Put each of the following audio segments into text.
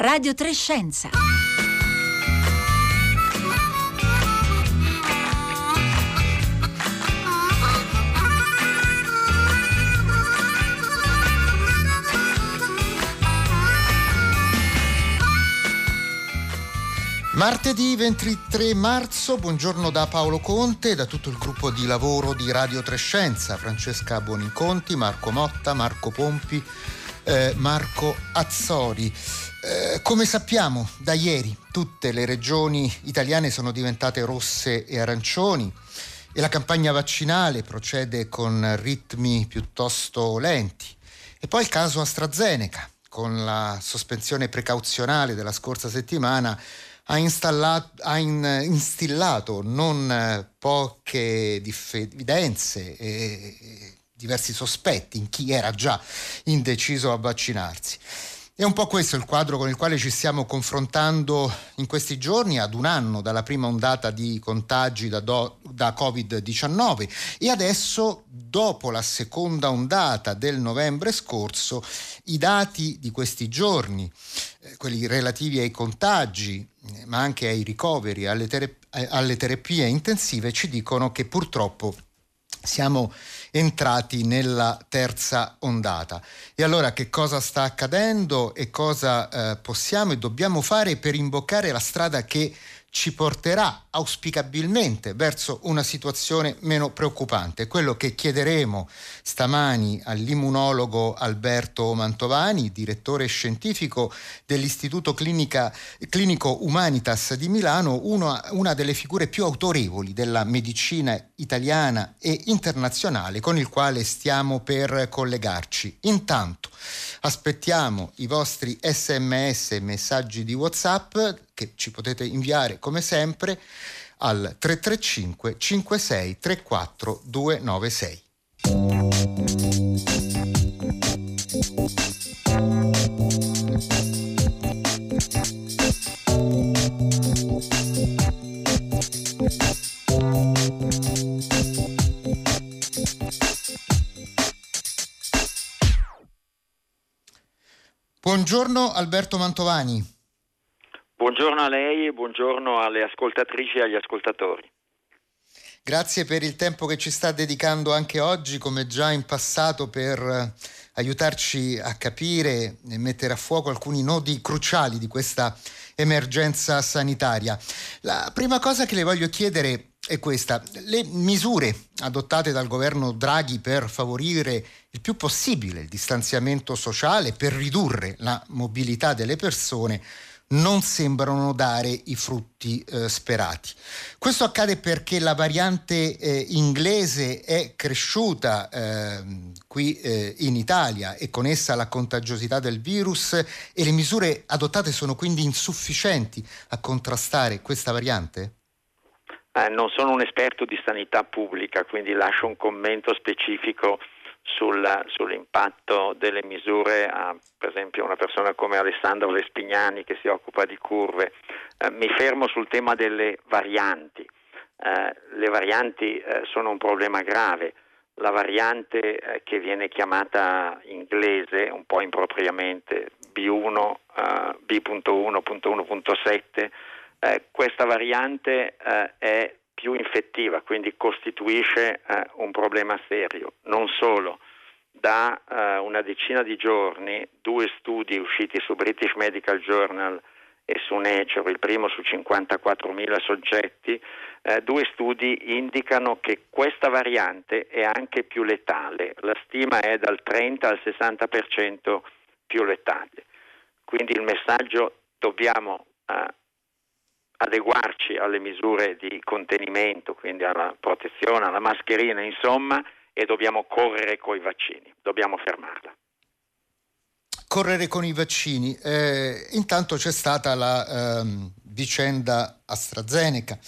Radio Trescenza. Martedì 23 marzo, buongiorno da Paolo Conte e da tutto il gruppo di lavoro di Radio Trescenza, Francesca Boninconti, Marco Motta, Marco Pompi, eh, Marco Azzori. Eh, come sappiamo da ieri tutte le regioni italiane sono diventate rosse e arancioni e la campagna vaccinale procede con ritmi piuttosto lenti. E poi il caso AstraZeneca, con la sospensione precauzionale della scorsa settimana, ha, ha in, instillato non eh, poche diffidenze e diversi sospetti in chi era già indeciso a vaccinarsi. È un po' questo il quadro con il quale ci stiamo confrontando in questi giorni, ad un anno dalla prima ondata di contagi da, do, da, Covid-19 e adesso, dopo la seconda ondata del novembre scorso, i dati di questi giorni, eh, quelli relativi ai contagi, eh, ma anche ai ricoveri, alle, terap- eh, alle terapie intensive, ci dicono che purtroppo siamo entrati nella terza ondata. E allora che cosa sta accadendo e cosa eh, possiamo e dobbiamo fare per imboccare la strada che ci porterà auspicabilmente verso una situazione meno preoccupante. Quello che chiederemo stamani all'immunologo Alberto Mantovani, direttore scientifico dell'Istituto Clinica, Clinico Humanitas di Milano, una, una delle figure più autorevoli della medicina italiana e internazionale con il quale stiamo per collegarci. Intanto aspettiamo i vostri sms e messaggi di WhatsApp che ci potete inviare come sempre al 335 56 34 296. Buongiorno Alberto Mantovani. Buongiorno a lei e buongiorno alle ascoltatrici e agli ascoltatori. Grazie per il tempo che ci sta dedicando anche oggi, come già in passato, per eh, aiutarci a capire e mettere a fuoco alcuni nodi cruciali di questa emergenza sanitaria. La prima cosa che le voglio chiedere è questa. Le misure adottate dal governo Draghi per favorire il più possibile il distanziamento sociale, per ridurre la mobilità delle persone, non sembrano dare i frutti eh, sperati. Questo accade perché la variante eh, inglese è cresciuta eh, qui in Italia e con essa la contagiosità del virus e le misure adottate sono quindi insufficienti a contrastare questa variante? Eh, non sono un esperto di sanità pubblica, quindi lascio un commento specifico sul, sull'impatto delle misure a per esempio una persona come Alessandro Vespignani che si occupa di curve. Eh, mi fermo sul tema delle varianti. Eh, le varianti eh, sono un problema grave. La variante eh, che viene chiamata inglese, un po' impropriamente, B1, B.1.1.7, eh, questa variante eh, è più infettiva, quindi costituisce eh, un problema serio. Non solo, da eh, una decina di giorni due studi usciti su British Medical Journal e su Nature, il primo su 54.000 soggetti, eh, due studi indicano che questa variante è anche più letale, la stima è dal 30 al 60% più letale. Quindi il messaggio dobbiamo eh, adeguarci alle misure di contenimento, quindi alla protezione, alla mascherina, insomma, e dobbiamo correre con i vaccini, dobbiamo fermarla. Correre con i vaccini. Eh, intanto c'è stata la ehm, vicenda AstraZeneca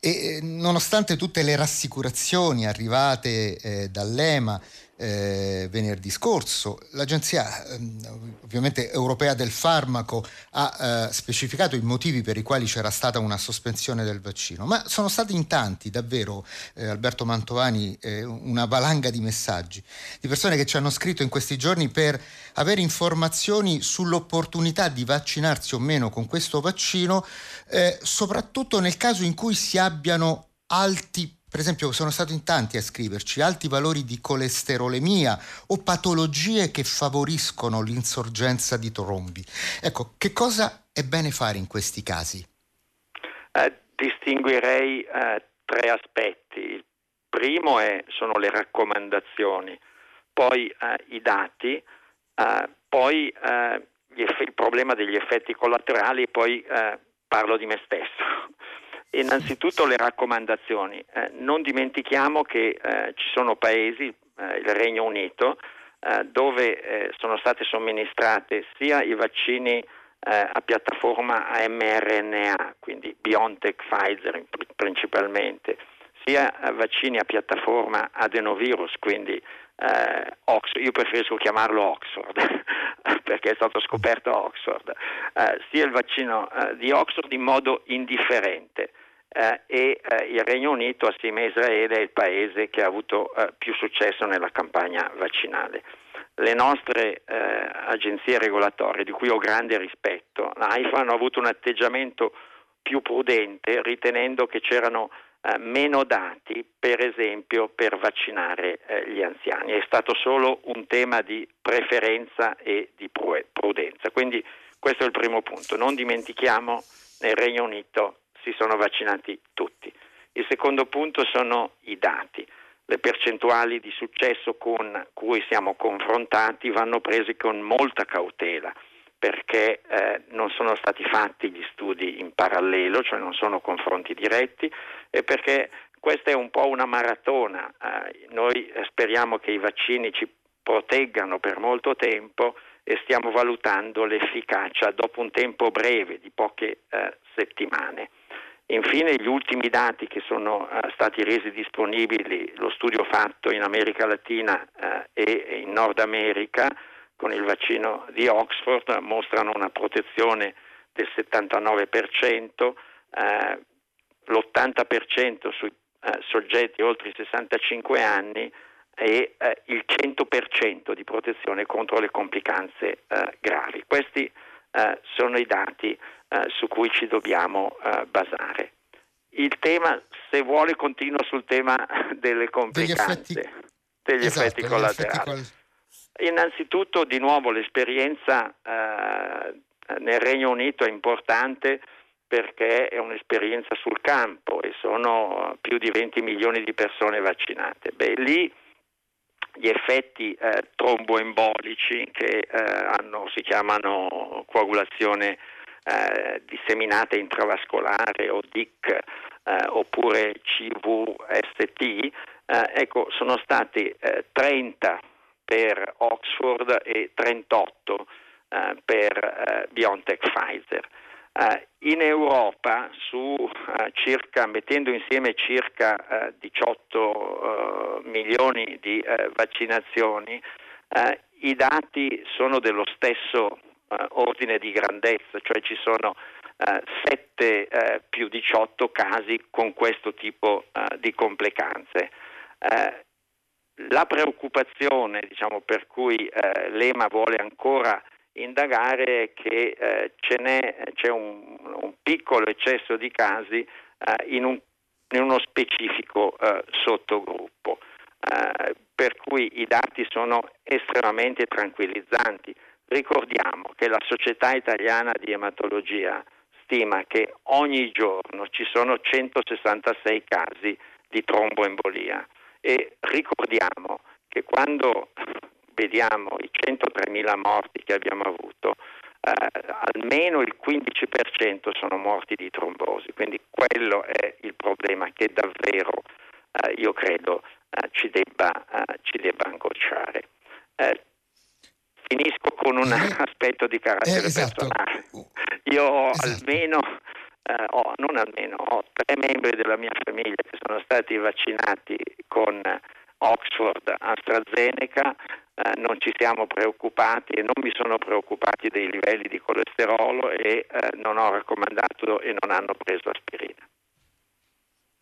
e nonostante tutte le rassicurazioni arrivate eh, dall'EMA, eh, venerdì scorso. L'Agenzia ehm, ovviamente europea del farmaco ha eh, specificato i motivi per i quali c'era stata una sospensione del vaccino, ma sono stati in tanti, davvero, eh, Alberto Mantovani, eh, una valanga di messaggi di persone che ci hanno scritto in questi giorni per avere informazioni sull'opportunità di vaccinarsi o meno con questo vaccino, eh, soprattutto nel caso in cui si abbiano alti per esempio sono stati in tanti a scriverci alti valori di colesterolemia o patologie che favoriscono l'insorgenza di trombi. Ecco, che cosa è bene fare in questi casi? Eh, distinguerei eh, tre aspetti. Il primo è, sono le raccomandazioni, poi eh, i dati, eh, poi eh, eff- il problema degli effetti collaterali e poi eh, parlo di me stesso. Innanzitutto le raccomandazioni. Eh, non dimentichiamo che eh, ci sono paesi, eh, il Regno Unito, eh, dove eh, sono state somministrate sia i vaccini eh, a piattaforma a mRNA, quindi BioNTech, Pfizer principalmente, sia vaccini a piattaforma adenovirus, quindi Oxford, io preferisco chiamarlo Oxford perché è stato scoperto Oxford, sia il vaccino di Oxford in modo indifferente eh, e eh, il Regno Unito assieme a Israele è il paese che ha avuto eh, più successo nella campagna vaccinale. Le nostre eh, agenzie regolatorie, di cui ho grande rispetto, l'AIFA, hanno avuto un atteggiamento più prudente ritenendo che c'erano eh, meno dati, per esempio, per vaccinare eh, gli anziani. È stato solo un tema di preferenza e di prudenza. Quindi questo è il primo punto. Non dimentichiamo nel Regno Unito si sono vaccinati tutti. Il secondo punto sono i dati. Le percentuali di successo con cui siamo confrontati vanno prese con molta cautela perché eh, non sono stati fatti gli studi in parallelo, cioè non sono confronti diretti e perché questa è un po' una maratona. Eh, noi speriamo che i vaccini ci proteggano per molto tempo e stiamo valutando l'efficacia dopo un tempo breve di poche eh, settimane. Infine gli ultimi dati che sono uh, stati resi disponibili, lo studio fatto in America Latina uh, e in Nord America con il vaccino di Oxford mostrano una protezione del 79%, uh, l'80% sui soggetti oltre i 65 anni e il 100% di protezione contro le complicanze gravi. Questi sono i dati eh, su cui ci dobbiamo eh, basare. Il tema, se vuole, continua sul tema delle complicanze, degli effetti, degli esatto, effetti collaterali. Effetti col... Innanzitutto, di nuovo, l'esperienza eh, nel Regno Unito è importante perché è un'esperienza sul campo e sono più di 20 milioni di persone vaccinate. Beh, lì gli effetti eh, tromboembolici che eh, hanno, si chiamano coagulazione eh, disseminata intravascolare o DIC eh, oppure CVST, ecco, sono stati 30 eh, per Oxford e 38 eh, per BioNTech Pfizer. In Europa, su, circa, mettendo insieme circa 18 milioni di vaccinazioni, i dati sono dello stesso ordine di grandezza, cioè ci sono uh, 7 uh, più 18 casi con questo tipo di complicanze. la preoccupazione diciamo, per cui l'EMA vuole ancora indagare che c'è un, un, piccolo eccesso di casi in, un, in, uno specifico sottogruppo. per cui i dati sono estremamente tranquillizzanti. Ricordiamo che la Società Italiana di Ematologia stima che ogni giorno ci sono 166 casi di tromboembolia e ricordiamo che quando vediamo i 103.000 morti che abbiamo avuto, eh, almeno il 15% sono morti di trombosi, quindi quello è il problema che davvero eh, io credo eh, ci, debba, eh, ci, debba, angosciare. Eh, Finisco con un aspetto di carattere eh, esatto. personale. Io ho esatto. almeno, ho, non almeno, ho tre membri della mia famiglia che sono stati vaccinati con Oxford AstraZeneca eh, non ci siamo preoccupati e non mi sono preoccupati dei livelli di colesterolo e eh, non ho raccomandato e non hanno preso aspirina.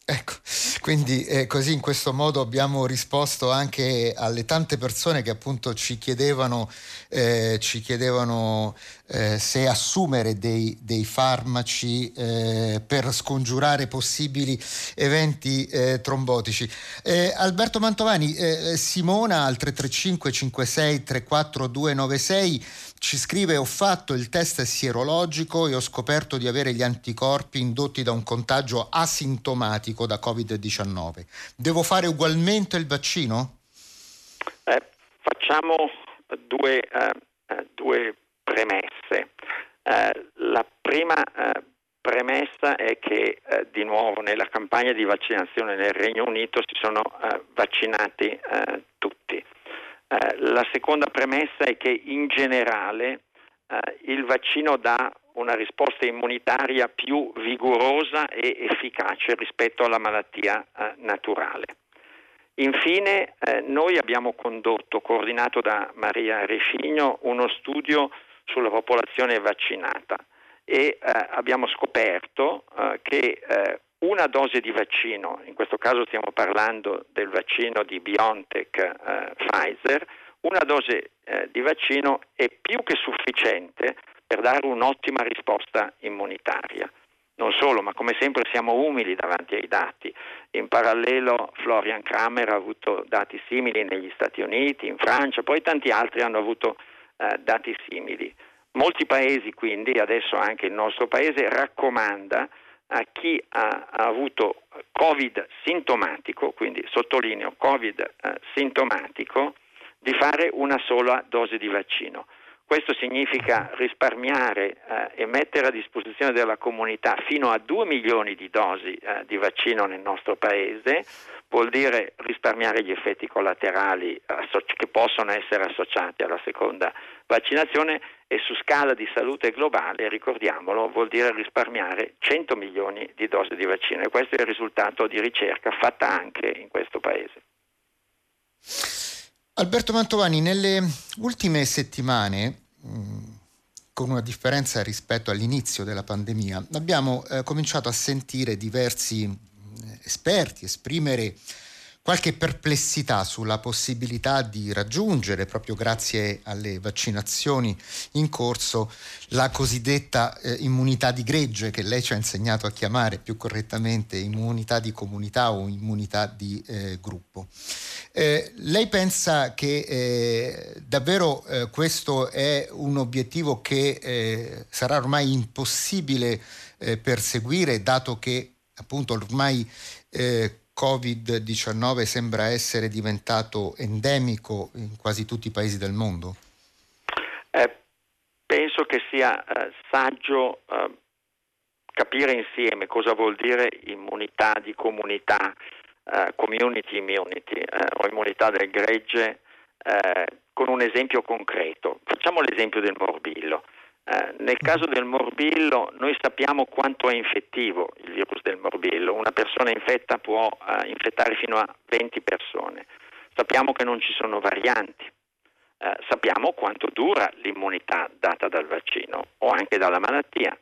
Ecco, quindi eh, così in questo modo abbiamo risposto anche alle tante persone che appunto ci chiedevano, eh, ci chiedevano eh, se assumere dei, dei farmaci eh, per scongiurare possibili eventi eh, trombotici. Eh, Alberto Mantovani, Simona al 335 56 34 296 ci scrive ho fatto il test sierologico e ho scoperto di avere gli anticorpi indotti da un contagio asintomatico da Covid-19. Devo fare ugualmente il vaccino? Eh, facciamo due, eh, due premesse. Eh, la prima eh, premessa è che eh, di nuovo nella campagna di vaccinazione nel Regno Unito si sono eh, vaccinati tutti eh, la seconda premessa è che in generale eh, il vaccino dà una risposta immunitaria più vigorosa e efficace rispetto alla malattia eh, naturale. Infine, eh, noi abbiamo condotto, coordinato da Maria Rescigno, uno studio sulla popolazione vaccinata e eh, abbiamo scoperto eh, che una dose di vaccino, in questo caso stiamo parlando del vaccino di BioNTech eh, Pfizer, una dose eh, di vaccino è più che sufficiente per dare un'ottima risposta immunitaria. Non solo, ma come sempre siamo umili davanti ai dati. In parallelo Florian Kramer ha avuto dati simili negli Stati Uniti, in Francia, poi tanti altri hanno avuto eh, dati simili. Molti paesi quindi, adesso anche il nostro paese, raccomanda a chi ha, ha avuto Covid sintomatico, quindi sottolineo Covid eh, sintomatico, di fare una sola dose di vaccino. Questo significa risparmiare eh, e mettere a disposizione della comunità fino a 2 milioni di dosi eh, di vaccino nel nostro paese, vuol dire risparmiare gli effetti collaterali che possono essere associati alla seconda vaccinazione e su scala di salute globale, ricordiamolo, vuol dire risparmiare 100 milioni di dosi di vaccino e questo è il risultato di ricerca fatta anche in questo paese. Alberto Mantovani, nelle ultime settimane, con una differenza rispetto all'inizio della pandemia, abbiamo eh, cominciato a sentire diversi esperti esprimere qualche perplessità sulla possibilità di raggiungere, proprio grazie alle vaccinazioni in corso, la cosiddetta eh, immunità di gregge che lei ci ha insegnato a chiamare più correttamente immunità di comunità o immunità di eh, gruppo. Eh, lei pensa che eh, davvero eh, questo è un obiettivo che eh, sarà ormai impossibile perseguire, dato che appunto ormai Covid-19 sembra essere diventato endemico in quasi tutti i paesi del mondo? Eh, penso che sia eh, saggio eh, capire insieme cosa vuol dire immunità di comunità, eh, community immunity eh, o immunità del gregge eh, con un esempio concreto. Facciamo l'esempio del morbillo. Eh, nel caso del morbillo noi sappiamo quanto è infettivo il virus del morbillo, una persona infetta può eh, infettare fino a 20 persone, sappiamo che non ci sono varianti, eh, sappiamo quanto dura l'immunità data dal vaccino o anche dalla malattia,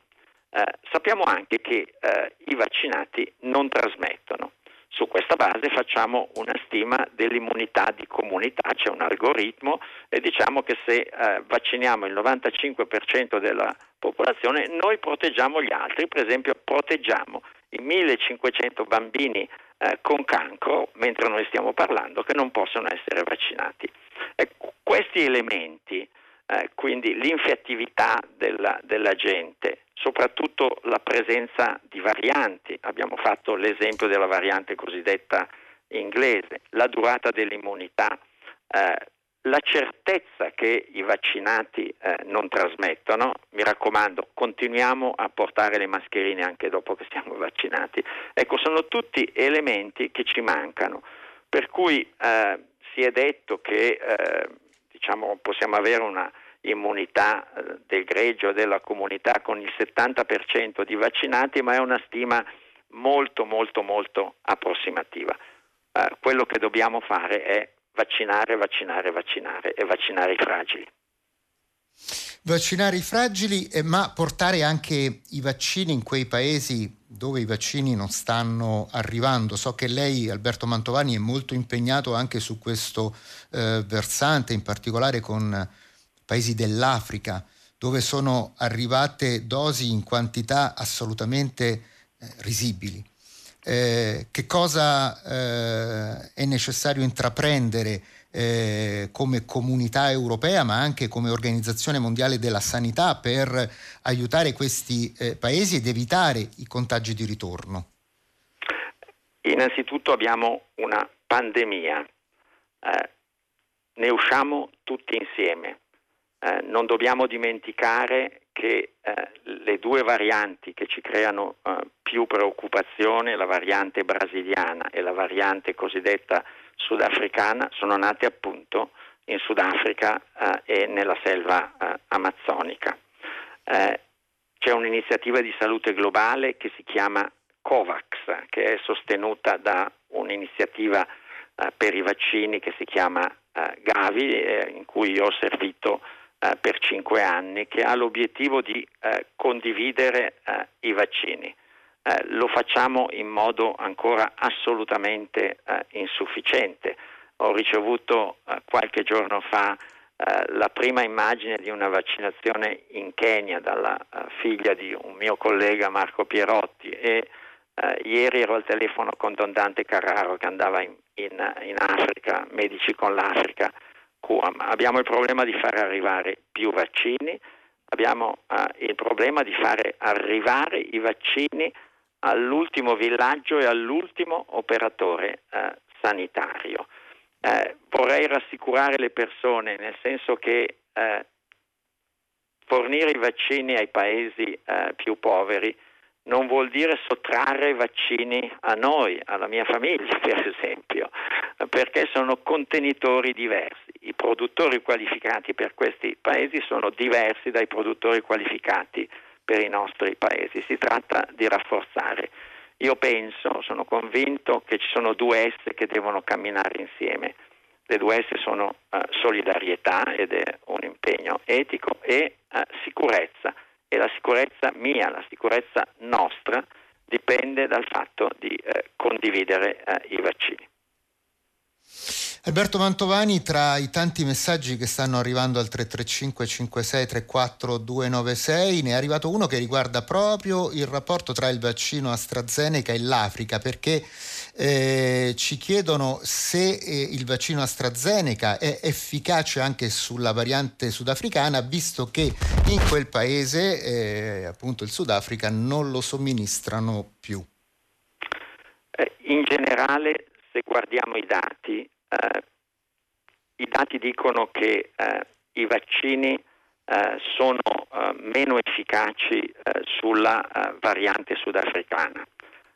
eh, sappiamo anche che eh, i vaccinati non trasmettono. Su questa base facciamo una stima dell'immunità di comunità, c'è un algoritmo e diciamo che se eh, vacciniamo il 95% della popolazione noi proteggiamo gli altri, per esempio proteggiamo i 1500 bambini eh, con cancro mentre noi stiamo parlando che non possono essere vaccinati. Ecco, questi elementi, eh, quindi l'infiattività della, della gente, soprattutto la presenza di varianti. Abbiamo fatto l'esempio della variante cosiddetta inglese, la durata dell'immunità, eh, la certezza che i vaccinati eh, non trasmettono, mi raccomando, continuiamo a portare le mascherine anche dopo che siamo vaccinati. Ecco, sono tutti elementi che ci mancano, per cui eh, si è detto che eh, diciamo, possiamo avere una immunità eh, del greggio della comunità con il 70% di vaccinati, ma è una stima molto molto molto approssimativa. eh, quello che dobbiamo fare è vaccinare, vaccinare, vaccinare e vaccinare i fragili. Vaccinare i fragili, eh, ma portare anche i vaccini in quei paesi dove i vaccini non stanno arrivando. So che lei, Alberto Mantovani, è molto impegnato anche su questo eh, versante, in particolare con paesi dell'Africa, dove sono arrivate dosi in quantità assolutamente eh, risibili. Eh, che cosa eh, è necessario intraprendere eh, come comunità europea ma anche come Organizzazione Mondiale della Sanità per aiutare questi eh, paesi ed evitare i contagi di ritorno? Innanzitutto abbiamo una pandemia, eh, ne usciamo tutti insieme. Eh, non dobbiamo dimenticare che eh, le due varianti che ci creano eh, più preoccupazione, la variante brasiliana e la variante cosiddetta sudafricana, sono nate appunto in Sudafrica eh, e nella selva eh, amazzonica. C'è un'iniziativa di salute globale che si chiama COVAX, che è sostenuta da un'iniziativa per i vaccini che si chiama Gavi, in cui io ho servito eh, per cinque anni che ha l'obiettivo di eh, condividere eh, i vaccini. Eh, lo facciamo in modo ancora assolutamente eh, insufficiente. Ho ricevuto eh, qualche giorno fa la prima immagine di una vaccinazione in Kenya dalla figlia di un mio collega Marco Pierotti e ieri ero al telefono con Don Dante Carraro che andava in, in, in Africa, Medici con l'Africa. Abbiamo il problema di fare arrivare più vaccini, abbiamo eh, il problema di fare arrivare i vaccini all'ultimo villaggio e all'ultimo operatore eh, sanitario. Eh, vorrei rassicurare le persone nel senso che eh, fornire i vaccini ai paesi eh, più poveri non vuol dire sottrarre vaccini a noi, alla mia famiglia per esempio, perché sono contenitori diversi. I produttori qualificati per questi paesi sono diversi dai produttori qualificati per i nostri paesi. Si tratta di rafforzare. Io penso, sono convinto che ci sono due S che devono camminare insieme. Le due S sono uh, solidarietà ed è un impegno etico e uh, sicurezza e la sicurezza mia, la sicurezza nostra dipende dal fatto di eh, condividere eh, i vaccini. Alberto Mantovani, tra i tanti messaggi che stanno arrivando al 335 56 34 296, ne è arrivato uno che riguarda proprio il rapporto tra il vaccino AstraZeneca e l'Africa, perché eh, ci chiedono se eh, il vaccino AstraZeneca è efficace anche sulla variante sudafricana, visto che in quel paese, eh, appunto il Sudafrica, non lo somministrano più. Eh, in generale, se guardiamo i dati, eh, i dati dicono che eh, i vaccini sono meno efficaci sulla variante sudafricana.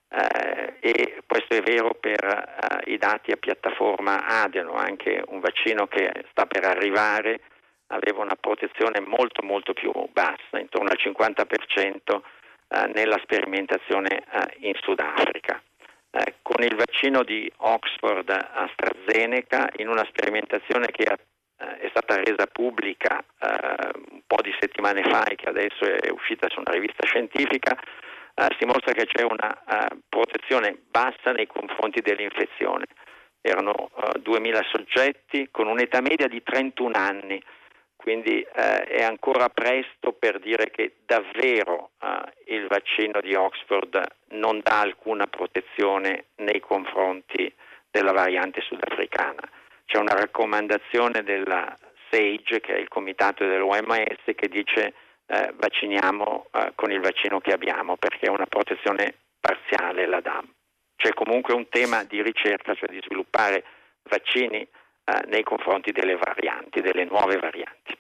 E questo è vero per i dati a piattaforma Adeno, anche un vaccino che sta per arrivare aveva una protezione molto molto più bassa, intorno al 50% nella sperimentazione in Sudafrica. Eh, con il vaccino di Oxford AstraZeneca in una sperimentazione che ha, eh, è stata resa pubblica eh, un po' di settimane fa e che adesso è uscita su una rivista scientifica, eh, si mostra che c'è una eh, protezione bassa nei confronti dell'infezione. Erano 2000 soggetti con un'età media di 31 anni quindi eh, è ancora presto per dire che davvero eh, il vaccino di Oxford non dà alcuna protezione nei confronti della variante sudafricana. C'è una raccomandazione della SAGE, che è il comitato dell'OMS, che dice eh, vacciniamo eh, con il vaccino che abbiamo perché una protezione parziale la dà. C'è comunque un tema di ricerca, cioè di sviluppare vaccini eh, nei confronti delle varianti, delle nuove varianti.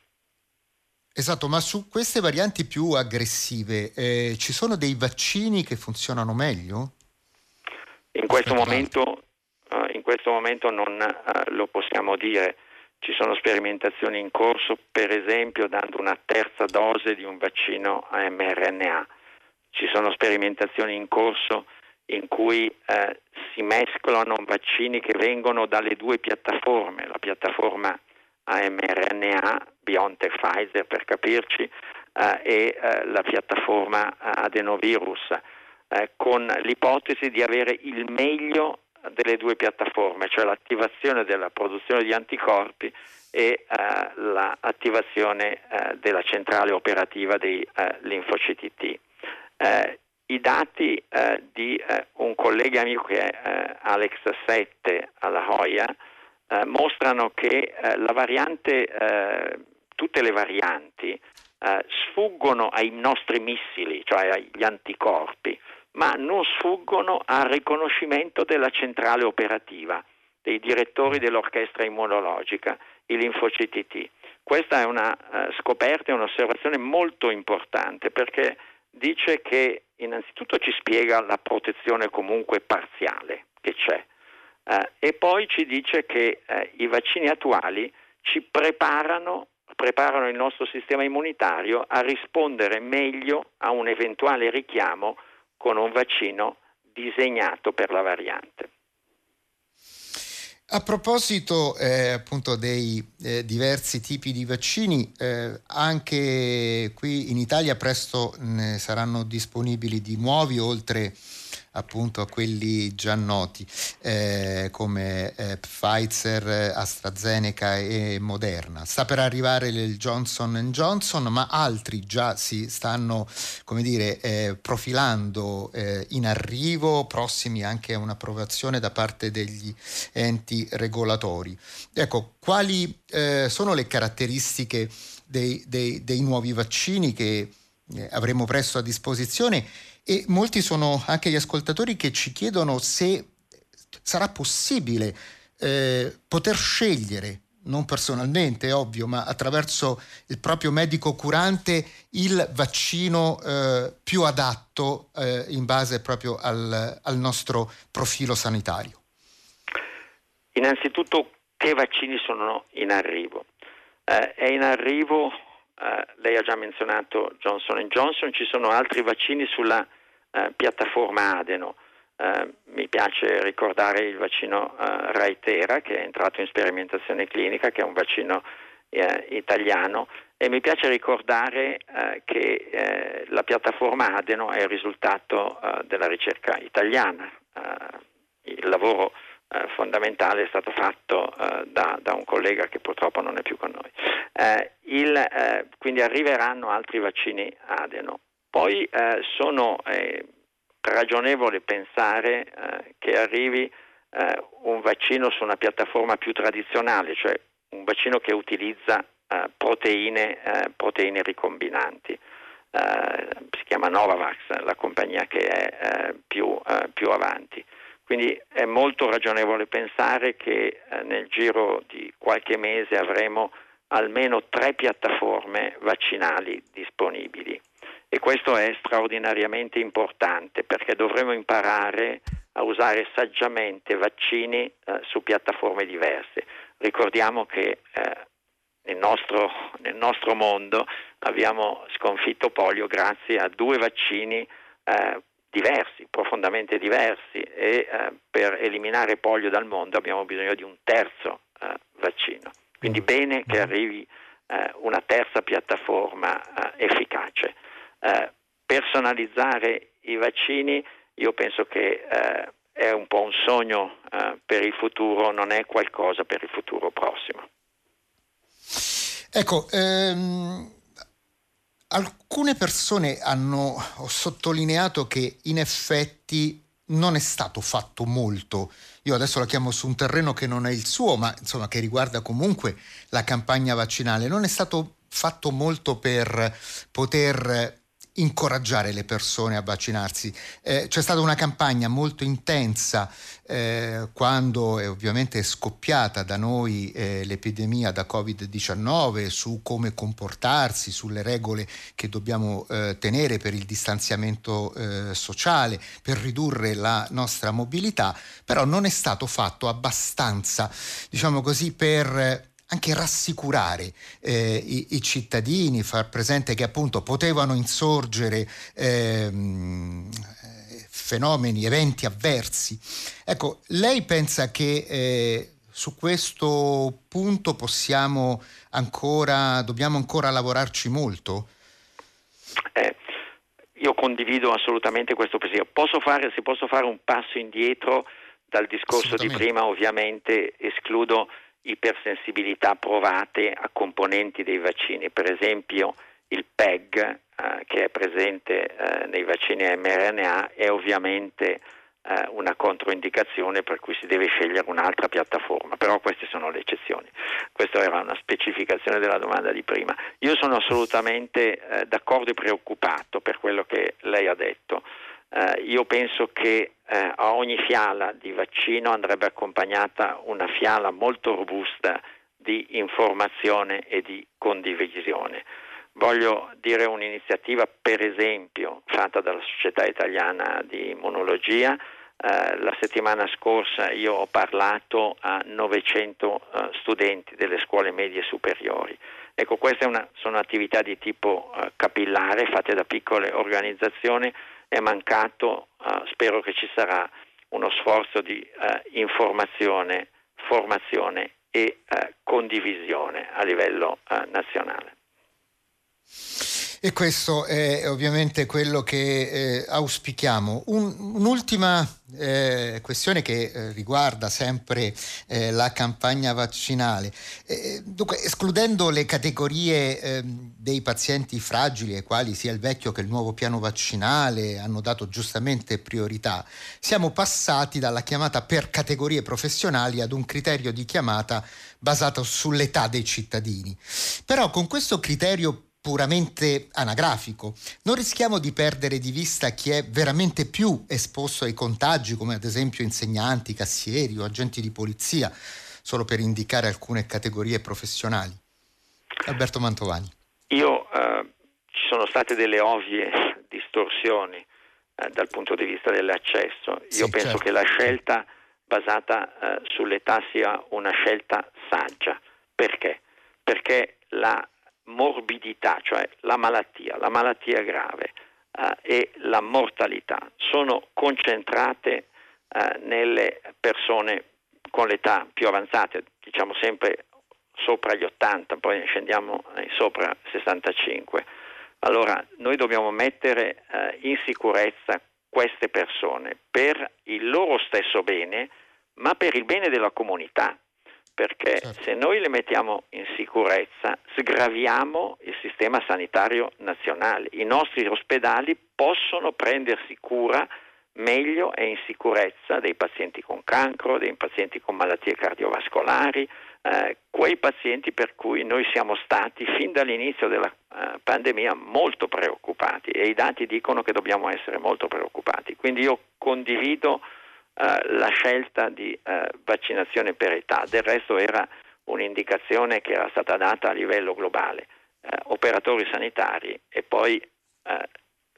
Esatto, ma su queste varianti più aggressive eh, ci sono dei vaccini che funzionano meglio? In questo, momento, uh, in questo momento, non uh, lo possiamo dire. Ci sono sperimentazioni in corso, per esempio dando una terza dose di un vaccino a mRNA. Ci sono sperimentazioni in corso in cui eh, si mescolano vaccini che vengono dalle due piattaforme, la piattaforma AMRNA, BioNTech Pfizer per capirci, eh, e eh, la piattaforma adenovirus, eh, con l'ipotesi di avere il meglio delle due piattaforme, cioè l'attivazione della produzione di anticorpi e eh, l'attivazione eh, della centrale operativa dei eh, linfociti T. Eh, I dati eh, di eh, un collega amico che è Alex 7 alla Hoya mostrano che variante, tutte le varianti sfuggono ai nostri missili, cioè agli anticorpi, ma non sfuggono al riconoscimento della centrale operativa, dei direttori dell'orchestra immunologica, i linfociti T. Questa è una uh, scoperta un'osservazione molto importante perché dice che innanzitutto ci spiega la protezione comunque parziale che c'è uh, e poi ci dice che uh, i vaccini attuali ci preparano preparano il nostro sistema immunitario a rispondere meglio a un eventuale richiamo con un vaccino disegnato per la variante. A proposito eh, appunto dei eh, diversi tipi di vaccini, eh, anche qui in Italia presto ne saranno disponibili di nuovi oltre appunto a quelli già noti eh, come eh, Pfizer, AstraZeneca e Moderna. Sta per arrivare il Johnson Johnson, ma altri già si stanno, come dire, eh, profilando eh, in arrivo, prossimi anche a un'approvazione da parte degli enti regolatori. Ecco, quali eh, sono le caratteristiche dei, dei, dei nuovi vaccini che eh, avremo presto a disposizione e molti sono anche gli ascoltatori che ci chiedono se sarà possibile eh, poter scegliere non personalmente, ovvio, ma attraverso il proprio medico curante il vaccino eh, più adatto eh, in base proprio al, al, nostro profilo sanitario? Innanzitutto, che vaccini sono in arrivo? Eh, è in arrivo Uh, lei ha già menzionato Johnson Johnson, ci sono altri vaccini sulla uh, piattaforma Adeno. Uh, mi piace ricordare il vaccino Raitera che è entrato in sperimentazione clinica, che è un vaccino italiano, e mi piace ricordare che la piattaforma Adeno è il risultato della ricerca italiana. il lavoro eh, fondamentale è stato fatto eh, da, da, un collega che purtroppo non è più con noi. Eh, il, eh, quindi arriveranno altri vaccini adeno. Poi eh, sono eh, ragionevole pensare che arrivi un vaccino su una piattaforma più tradizionale, cioè un vaccino che utilizza proteine, proteine, ricombinanti. si chiama Novavax, la compagnia che è più, più avanti. Quindi è molto ragionevole pensare che eh, nel giro di qualche mese avremo almeno tre piattaforme vaccinali disponibili e questo è straordinariamente importante perché dovremo imparare a usare saggiamente vaccini eh, su piattaforme diverse. Ricordiamo che eh, nel, nostro, nel, nostro, mondo abbiamo sconfitto polio grazie a due vaccini eh, diversi, profondamente diversi e eh, per eliminare polio dal mondo abbiamo bisogno di un terzo eh, vaccino. Quindi mm. bene che mm. arrivi eh, una terza piattaforma eh, efficace. Eh, personalizzare i vaccini io penso che eh, è un po' un sogno per il futuro, non è qualcosa per il futuro prossimo. Ecco, ehm Alcune persone hanno sottolineato che in effetti non è stato fatto molto. Io adesso la chiamo su un terreno che non è il suo, ma insomma che riguarda comunque la campagna vaccinale. Non è stato fatto molto per poter incoraggiare le persone a vaccinarsi. Eh, c'è stata una campagna molto intensa eh, quando è ovviamente scoppiata da noi eh, l'epidemia da Covid-19 su come comportarsi, sulle regole che dobbiamo eh, tenere per il distanziamento eh, sociale, per ridurre la nostra mobilità, però non è stato fatto abbastanza, diciamo così, per anche rassicurare eh, i, i, cittadini, far presente che appunto potevano insorgere ehm, fenomeni, eventi avversi. Ecco, lei pensa che eh, su questo punto possiamo ancora, dobbiamo ancora lavorarci molto? Eh, io condivido assolutamente questo pensiero. Posso fare, se posso fare un passo indietro dal discorso di prima, ovviamente escludo ipersensibilità provate a componenti dei vaccini, per esempio il PEG eh, che è presente eh, nei vaccini mRNA è ovviamente eh, una controindicazione per cui si deve scegliere un'altra piattaforma, però queste sono le eccezioni. Questa era una specificazione della domanda di prima. Io sono assolutamente eh, d'accordo e preoccupato per quello che lei ha detto. Uh, io penso che uh, a ogni fiala di vaccino andrebbe accompagnata una fiala molto robusta di informazione e di condivisione. Voglio dire un'iniziativa, per esempio, fatta dalla Società Italiana di Immunologia. Eh, la settimana scorsa io ho parlato a 900 eh, studenti delle scuole medie superiori. Ecco, queste una, sono attività di tipo eh, capillare, fatte da piccole organizzazioni. È mancato, eh, spero che ci sarà uno sforzo di eh, informazione, formazione e eh, condivisione a livello nazionale. E questo è ovviamente quello che eh, auspichiamo. Un, un'ultima eh, questione che eh, riguarda sempre eh, la campagna vaccinale. Eh, dunque, escludendo le categorie ehm, dei pazienti fragili ai quali sia il vecchio che il nuovo piano vaccinale hanno dato giustamente priorità, siamo passati dalla chiamata per categorie professionali ad un criterio di chiamata basato sull'età dei cittadini. Però con questo criterio puramente anagrafico. Non rischiamo di perdere di vista chi è veramente più esposto ai contagi, come ad esempio insegnanti, cassieri o agenti di polizia, solo per indicare alcune categorie professionali. Alberto Mantovani. Io eh, ci sono state delle ovvie distorsioni eh, dal punto di vista dell'accesso. Io sì, penso certo. che la scelta basata eh, sull'età sia una scelta saggia. Perché? Perché la morbidità, cioè la malattia, la malattia grave eh, e la mortalità sono concentrate eh, nelle persone con l'età più avanzata, diciamo sempre sopra gli 80, poi scendiamo sopra 65. Allora noi dobbiamo mettere eh, in sicurezza queste persone per il loro stesso bene, ma per il bene della comunità perché certo. se noi le mettiamo in sicurezza sgraviamo il sistema sanitario nazionale. I nostri ospedali possono prendersi cura meglio e in sicurezza dei pazienti con cancro, dei pazienti con malattie cardiovascolari, eh, quei pazienti per cui noi siamo stati fin dall'inizio della eh, pandemia molto preoccupati e i dati dicono che dobbiamo essere molto preoccupati. Quindi io condivido eh, la scelta di eh, vaccinazione per età, del resto era un'indicazione che era stata data a livello globale, eh, operatori sanitari e poi eh,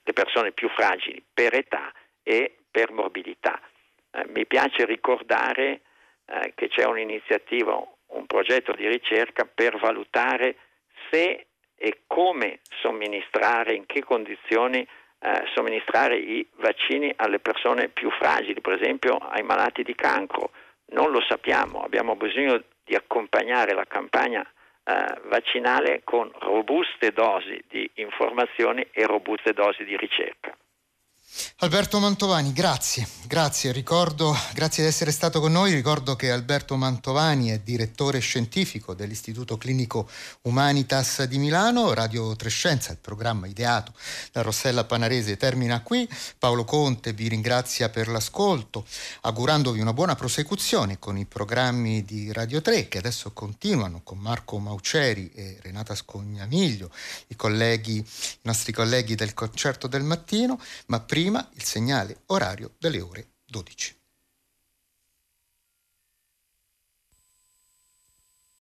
le persone più fragili per età e per morbidità. Mi piace ricordare che c'è un'iniziativa, un progetto di ricerca per valutare se e come somministrare, in che condizioni eh, somministrare i vaccini alle persone più fragili, per esempio ai malati di cancro. Non lo sappiamo, abbiamo bisogno di accompagnare la campagna eh, vaccinale con robuste dosi di informazioni e robuste dosi di ricerca. Alberto Mantovani, grazie, grazie, ricordo, grazie di essere stato con noi, ricordo che Alberto Mantovani è direttore scientifico dell'Istituto Clinico Humanitas di Milano, Radio Trescenza, il programma ideato da Rossella Panarese termina qui, Paolo Conte vi ringrazia per l'ascolto, augurandovi una buona prosecuzione con i programmi di Radio 3 che adesso continuano con Marco Mauceri e Renata Scognamiglio, i, colleghi, i nostri colleghi del concerto del mattino, ma prima il segnale orario delle ore 12.